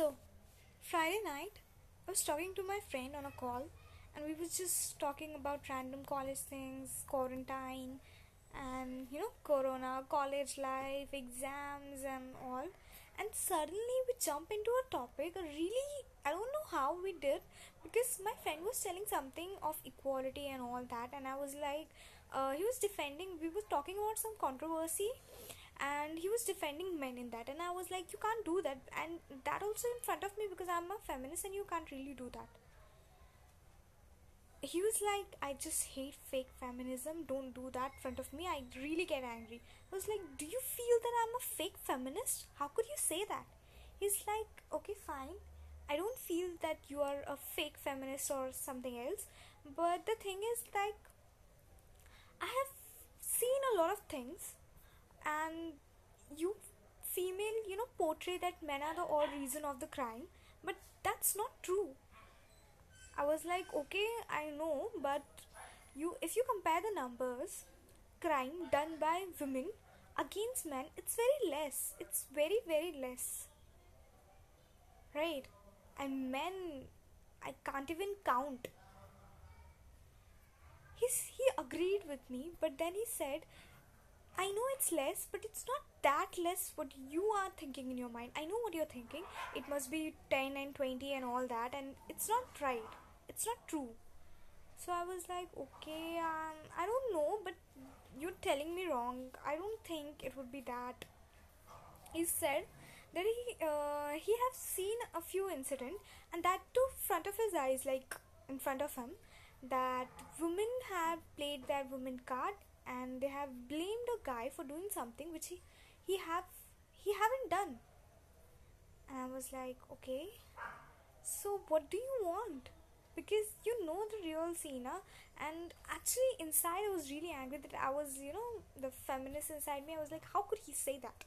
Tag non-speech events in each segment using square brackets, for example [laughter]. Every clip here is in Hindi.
So, Friday night, I was talking to my friend on a call, and we was just talking about random college things, quarantine, and you know, corona, college life, exams, and all. And suddenly we jump into a topic. Really, I don't know how we did because my friend was telling something of equality and all that, and I was like, uh, he was defending. We were talking about some controversy, and he was defending men in that. And i was like you can't do that. And that also in front of me because i'm a feminist and you can't really do that. He was like i just hate fake feminism. Don't do that. In front of me i really get angry. I was like do you feel that i'm a fake feminist? How could you say that? He's like okay fine. I don't feel that you are a fake feminist or something else. But the thing is like i have seen a lot of things and you female you know portray that men are the all reason of the crime but that's not true. I was like okay i know but you if you compare the numbers crime done by women against men it's very less. It's very very less. Right? And men i can't even count. He's, he agreed with me but then he said I know it's less, but it's not that less what you are thinking in your mind. I know what you're thinking. It must be 10 and 20 and all that, and it's not right. It's not true. So I was like, okay, um, I don't know, but you're telling me wrong. I don't think it would be that. He said that he uh, he have seen a few incidents, and that too front of his eyes, like in front of him, that women have played their woman card and they have blamed a guy for doing something which he he have he haven't done. And i was like okay so what do you want? Because you know the real Sina and actually inside I was really angry that I was you know the feminist inside me. I was like how could he say that?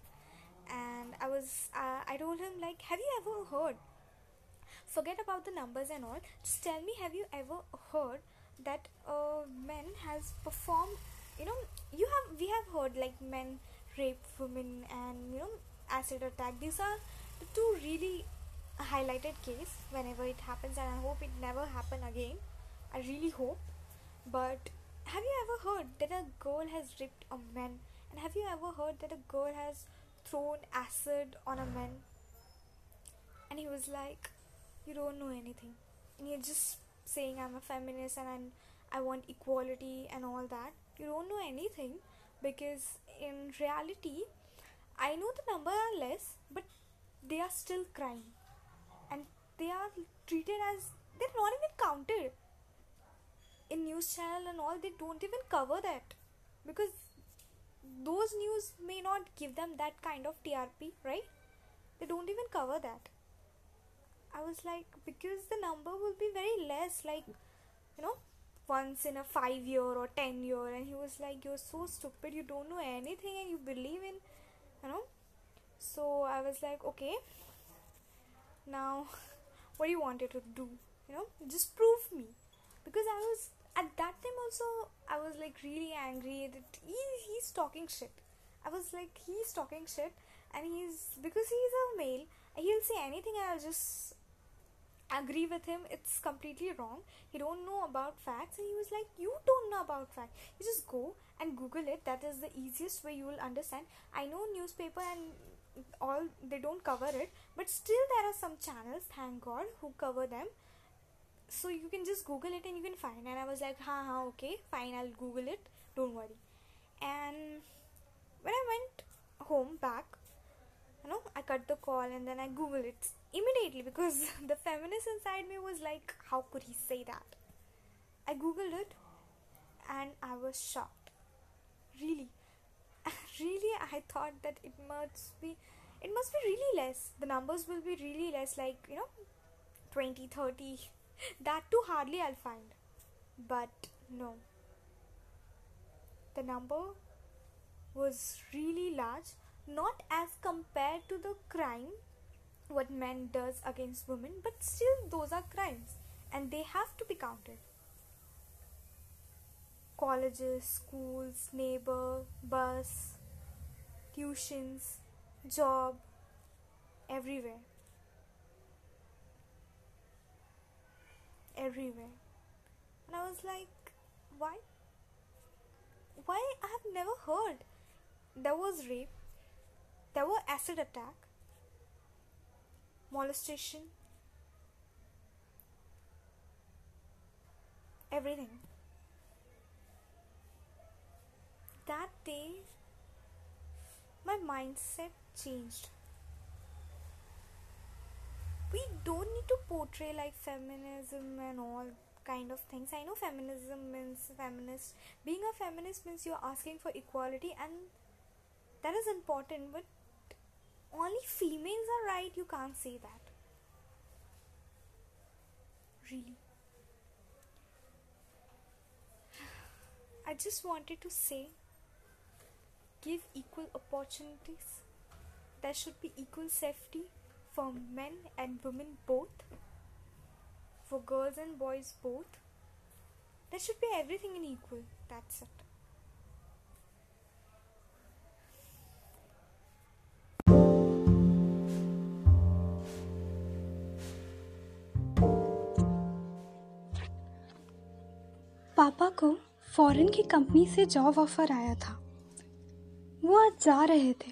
And I was uh, I told him like have you ever heard forget about the numbers and all just tell me have you ever heard that a man has performed you know you have we have heard like men rape women and you know acid attack. These are the two really highlighted case whenever it happens and i hope it never happen again. I really hope. But have you ever heard that a girl has raped a man? And have you ever heard that a girl has thrown acid on a man? And he was like you don't know anything. And you're just saying i'm a feminist and I'm, i want equality and all that you don't know anything because in reality i know the number are less but they are still crime and they are treated as they're not even counted in news channel and all they don't even cover that. Because those news may not give them that kind of trp right? They don't even cover that. I was like because the number will be very less like you know once in a five year or ten year and he was like you're so stupid you don't know anything and you believe in you know? So i was like okay now [laughs] what do you want to do? You know? Just prove me. Because i was at that time also i was like really angry that he, he's talking shit. I was like he's talking shit and he's because he's a male he'll say anything and i'll just agree with him it's completely wrong. He don't know about facts and he was like you don't know about facts. You just go and google it. That is the easiest way you will understand. I know newspaper and all they don't cover it but still there are some channels thank god who cover them. So you can just google it and you can find. And i was like ha ha okay fine i'll google it. Don't worry. And when i went home back you know i cut the call and then i google it immediately because [laughs] the feminist inside me was like how could he say that? I googled it and i was shocked. Really. [laughs] Really i thought that it must be it must be really less. The numbers will be really less like you know 20 30 [laughs] that too hardly i'll find. But no. The number was really large not as compared to the crime what men does against women but still those are crimes and they have to be counted colleges schools neighbor bus tuitions job everywhere everywhere. And I was like, why? Why? I have never heard. There was rape, there were acid attack, molestation, everything. That day, my mindset changed. We don't need to portray like feminism and all kind of things. I know feminism means feminist. Being a feminist means you're asking for equality, and that is important, but only females are right. You can't say that. Really. I just wanted to say give equal opportunities. There should be equal safety for men and women both, for girls and boys both. There should be everything in equal. That's it. पापा को फॉरेन की कंपनी से जॉब ऑफ़र आया था। वो आज जा रहे थे।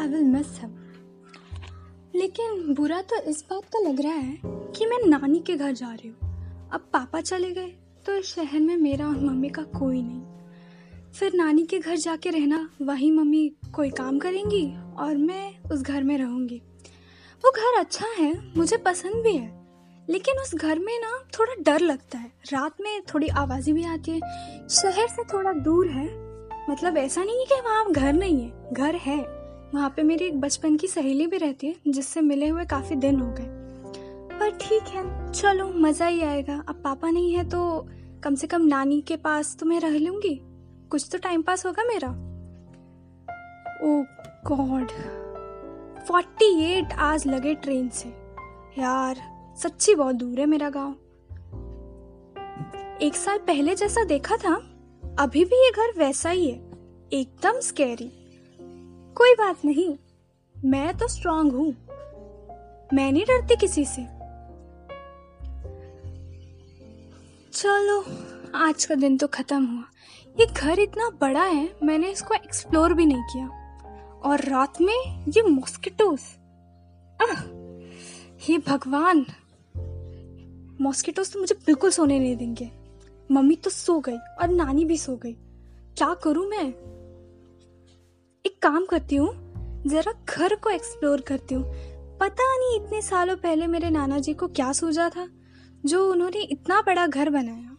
आई विल मिस हिम लेकिन बुरा तो इस बात का लग रहा है कि मैं नानी के घर जा रही हूँ। अब पापा चले गए तो इस शहर में मेरा और मम्मी का कोई नहीं। फिर नानी के घर जाके रहना, वहीं मम्मी कोई काम करेंगी और मैं उस घर में रहूँगी। वो घर अच्छा है, मुझे पसंद भी है। लेकिन उस घर में ना थोड़ा डर लगता है। रात में थोड़ी आवाज़ें भी आती है। शहर से थोड़ा दूर है। मतलब ऐसा नहीं है कि वहाँ घर नहीं है। घर है। वहाँ पे मेरी एक बचपन की सहेली भी रहती है, जिससे मिले हुए काफ़ी दिन हो गए। पर ठीक है, चलो, मज़ा ही आएगा। अब पापा नहीं है तो कम से कम नानी के पास तो मैं रह लूँगी। कुछ तो टाइम पास होगा मेरा। ओ गॉड फोर्टी एट आज लगे ट्रेन से। यार सच्ची बहुत दूर है मेरा गाँव। एक साल पहले जैसा देखा था, अभी भी ये घर वैसा ही है, एकदम स्कैरी कोई बात नहीं, मैं तो स्ट्रांग हूँ। मैं नहीं डरती किसी से। चलो, आज का दिन तो खत्म हुआ। ये घर इतना बड़ा है, मैंने इसको एक्सप्लोर भी नहीं किया। और रात में ये मॉस्किटोस हे भगवान! मॉस्किटोस तो मुझे बिल्कुल सोने नहीं देंगे। मम्मी तो सो गई और नानी भी सो गई। क्या करूँ मैं? एक काम करती हूँ, जरा घर को एक्सप्लोर करती हूँ। पता नहीं इतने सालों पहले मेरे नाना जी को क्या सूझा था, जो उन्होंने इतना बड़ा घर बनाया।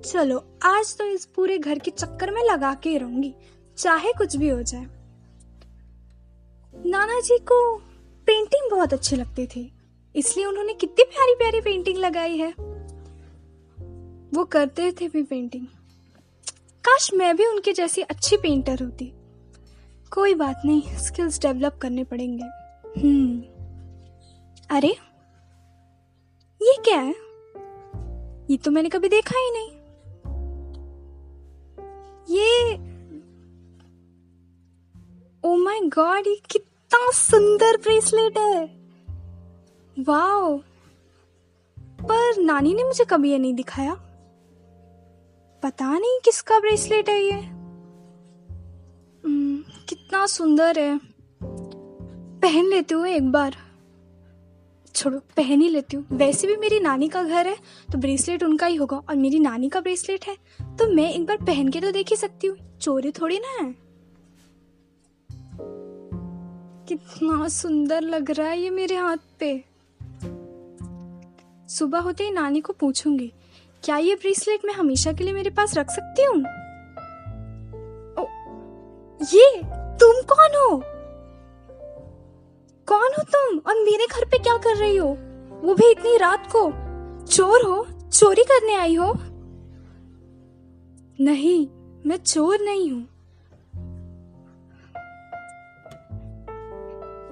चलो, आज तो इस पूरे घर के चक्कर में लगा के ही रहूँगी, चाहे कुछ भी हो जाए। नाना जी को पेंटिंग बहुत अच्छी लगती थी। इसलिए उन्होंने कितनी प्यारी प्यारी पेंटिंग लगाई है। वो करते थे भी पेंटिंग काश मैं भी उनके जैसी अच्छी पेंटर होती। कोई बात नहीं स्किल्स डेवलप करने पड़ेंगे। हम्म। अरे, ये क्या है? ये तो मैंने कभी देखा ही नहीं। ये ओ माय गॉड ये कितना सुंदर ब्रेसलेट है। वाओ। पर नानी ने मुझे कभी ये नहीं दिखाया। पता नहीं किसका ब्रेसलेट है ये। कितना सुंदर है। पहन लेती हूँ एक बार। छोड़ो, पहन ही लेती हूँ। वैसे भी मेरी नानी का घर है तो ब्रेसलेट उनका ही होगा। और मेरी नानी का ब्रेसलेट है तो मैं एक बार पहन के तो देख ही सकती हूँ। चोरी थोड़ी ना है। कितना सुंदर लग रहा है ये मेरे हाथ पे। सुबह होते ही नानी को पूछूँगी, क्या ये ब्रेसलेट मैं हमेशा के लिए मेरे पास रख सकती हूँ? ये, तुम कौन हो? कौन हो तुम? और मेरे घर पे क्या कर रही हो? वो भी इतनी रात को, चोर हो, चोरी करने आई हो? नहीं, मैं चोर नहीं हूँ।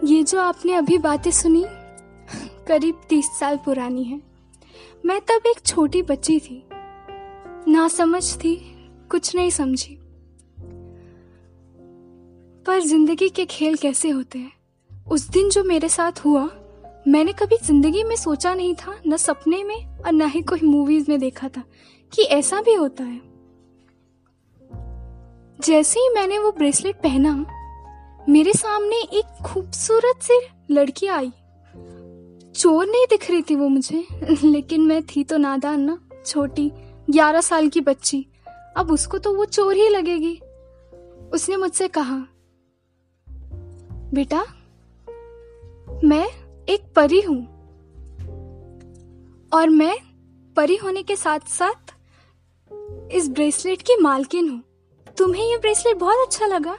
ये जो आपने अभी बातें सुनी करीब तीस साल पुरानी है। मैं तब एक छोटी बच्ची थी। ना समझ थी, कुछ नहीं समझी। पर ज़िंदगी के खेल कैसे होते हैं? उस दिन जो मेरे साथ हुआ, मैंने कभी ज़िंदगी में सोचा नहीं था, न सपने में और न ही कोई मूवीज़ में देखा था कि ऐसा भी होता है। जैसे ही मैंने वो ब्रेसलेट पहना, मेरे सामने एक खूबसूरत सी लड़की आई। चोर नहीं दिख रही थी वो मुझे। [laughs] लेकिन मैं थी तो नादान ना, छोटी, ग्यारह साल की बच्ची। अब उसको तो वो चोर ही लगेगी। उसने मुझसे कहा, बेटा, मैं एक परी हूँ। और मैं परी होने के साथ साथ इस ब्रेसलेट की मालकिन हूँ। तुम्हें ये ब्रेसलेट बहुत अच्छा लगा?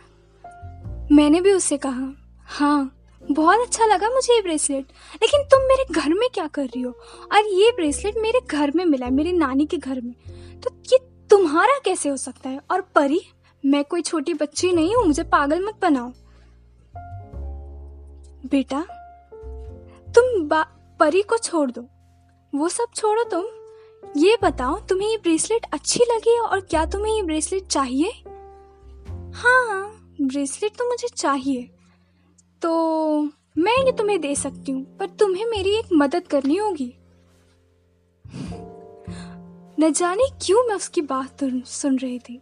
मैंने भी उससे कहा हाँ बहुत अच्छा लगा मुझे ये ब्रेसलेट लेकिन तुम मेरे घर में क्या कर रही हो? और ये ब्रेसलेट मेरे घर में मिला है, मेरी नानी के घर में। तो ये तुम्हारा कैसे हो सकता है? और परी, मैं कोई छोटी बच्ची नहीं हूँ, मुझे पागल मत बनाओ। बेटा, तुम परी को छोड़ दो। वो सब छोड़ो तुम। ये बताओ, तुम्हें ये ब्रेसलेट अच्छी लगी है और क्या तुम्हें ये ब्रेसलेट चाहिए? हाँ ब्रेसलेट तो मुझे चाहिए। तो मैं ये तुम्हें दे सकती हूँ, पर तुम्हें मेरी एक मदद करनी होगी। न जाने क्यों मैं उसकी बात सुन रही थी।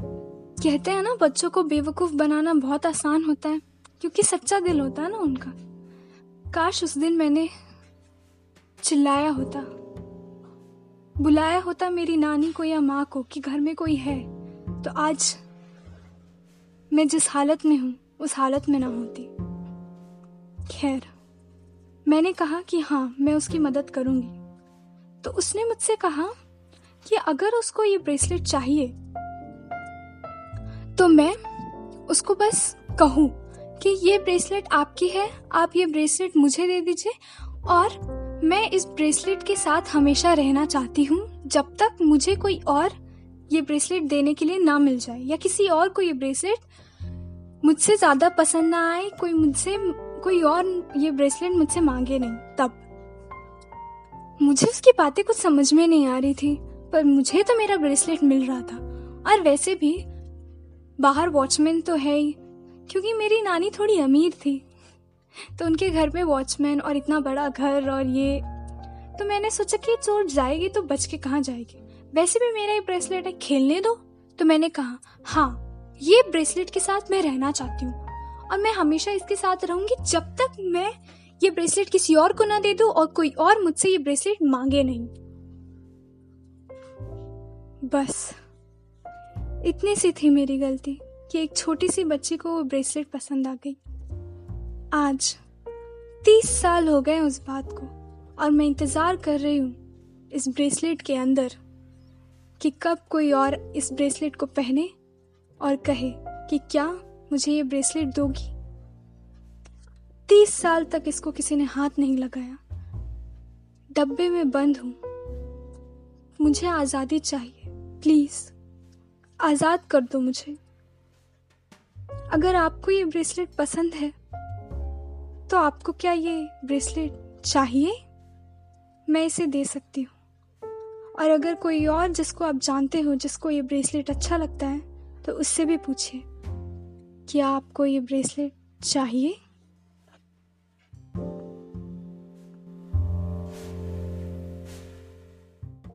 कहते हैं ना, बच्चों को बेवकूफ़ बनाना बहुत आसान होता है, क्योंकि सच्चा दिल होता है ना उनका। काश उस दिन मैंने चिल्लाया होता। बुलाया होता मेरी नानी को या माँ को कि घर में कोई है तो आज मैं जिस हालत में हूँ उस हालत में ना होती। खैर, मैंने कहा कि हाँ मैं उसकी मदद करूँगी। तो उसने मुझसे कहा कि अगर उसको ये ब्रेसलेट चाहिए तो मैं उसको बस कहूँ कि ये ब्रेसलेट आपकी है, आप ये ब्रेसलेट मुझे दे दीजिए और मैं इस ब्रेसलेट के साथ हमेशा रहना चाहती हूँ, जब तक मुझे कोई और ये ब्रेसलेट देने के लिए ना मिल जाए या किसी और को ये ब्रेसलेट मुझसे ज़्यादा पसंद ना आए, कोई मुझसे, कोई और ये ब्रेसलेट मुझसे मांगे नहीं, तब। मुझे उसकी बातें कुछ समझ में नहीं आ रही थी, पर मुझे तो मेरा ब्रेसलेट मिल रहा था। और वैसे भी, बाहर वॉचमैन तो है ही, क्योंकि मेरी नानी थोड़ी अमीर थी। तो उनके घर में वॉचमैन और इतना बड़ा घर और ये तो मैंने सोचा कि चोर जाएगी तो बच के कहाँ जाएगी? वैसे भी मेरा ये ब्रेसलेट है, खेलने दो? तो मैंने कहा हाँ। ये ब्रेसलेट के साथ मैं रहना चाहती हूँ और मैं हमेशा इसके साथ रहूँगी जब तक मैं ये ब्रेसलेट किसी और को ना दे दू और कोई और मुझसे ये ब्रेसलेट मांगे नहीं। बस, इतनी सी थी मेरी गलती कि एक छोटी सी बच्ची को वो ब्रेसलेट पसंद आ गई। आज तीस साल हो गए उस बात को और मैं इंतज़ार कर रही हूँ इस ब्रेसलेट के अंदर कि कब कोई और इस ब्रेसलेट को पहने और कहे कि क्या मुझे ये ब्रेसलेट दोगी? तीस साल तक इसको किसी ने हाथ नहीं लगाया। डब्बे में बंद हूँ। मुझे आज़ादी चाहिए, प्लीज़। आज़ाद कर दो मुझे। अगर आपको ये ब्रेसलेट पसंद है तो आपको क्या ये ब्रेसलेट चाहिए? मैं इसे दे सकती हूँ। और अगर कोई और जिसको आप जानते हो, जिसको ये ब्रेसलेट अच्छा लगता है तो उससे भी पूछिए क्या आपको ये ब्रेसलेट चाहिए?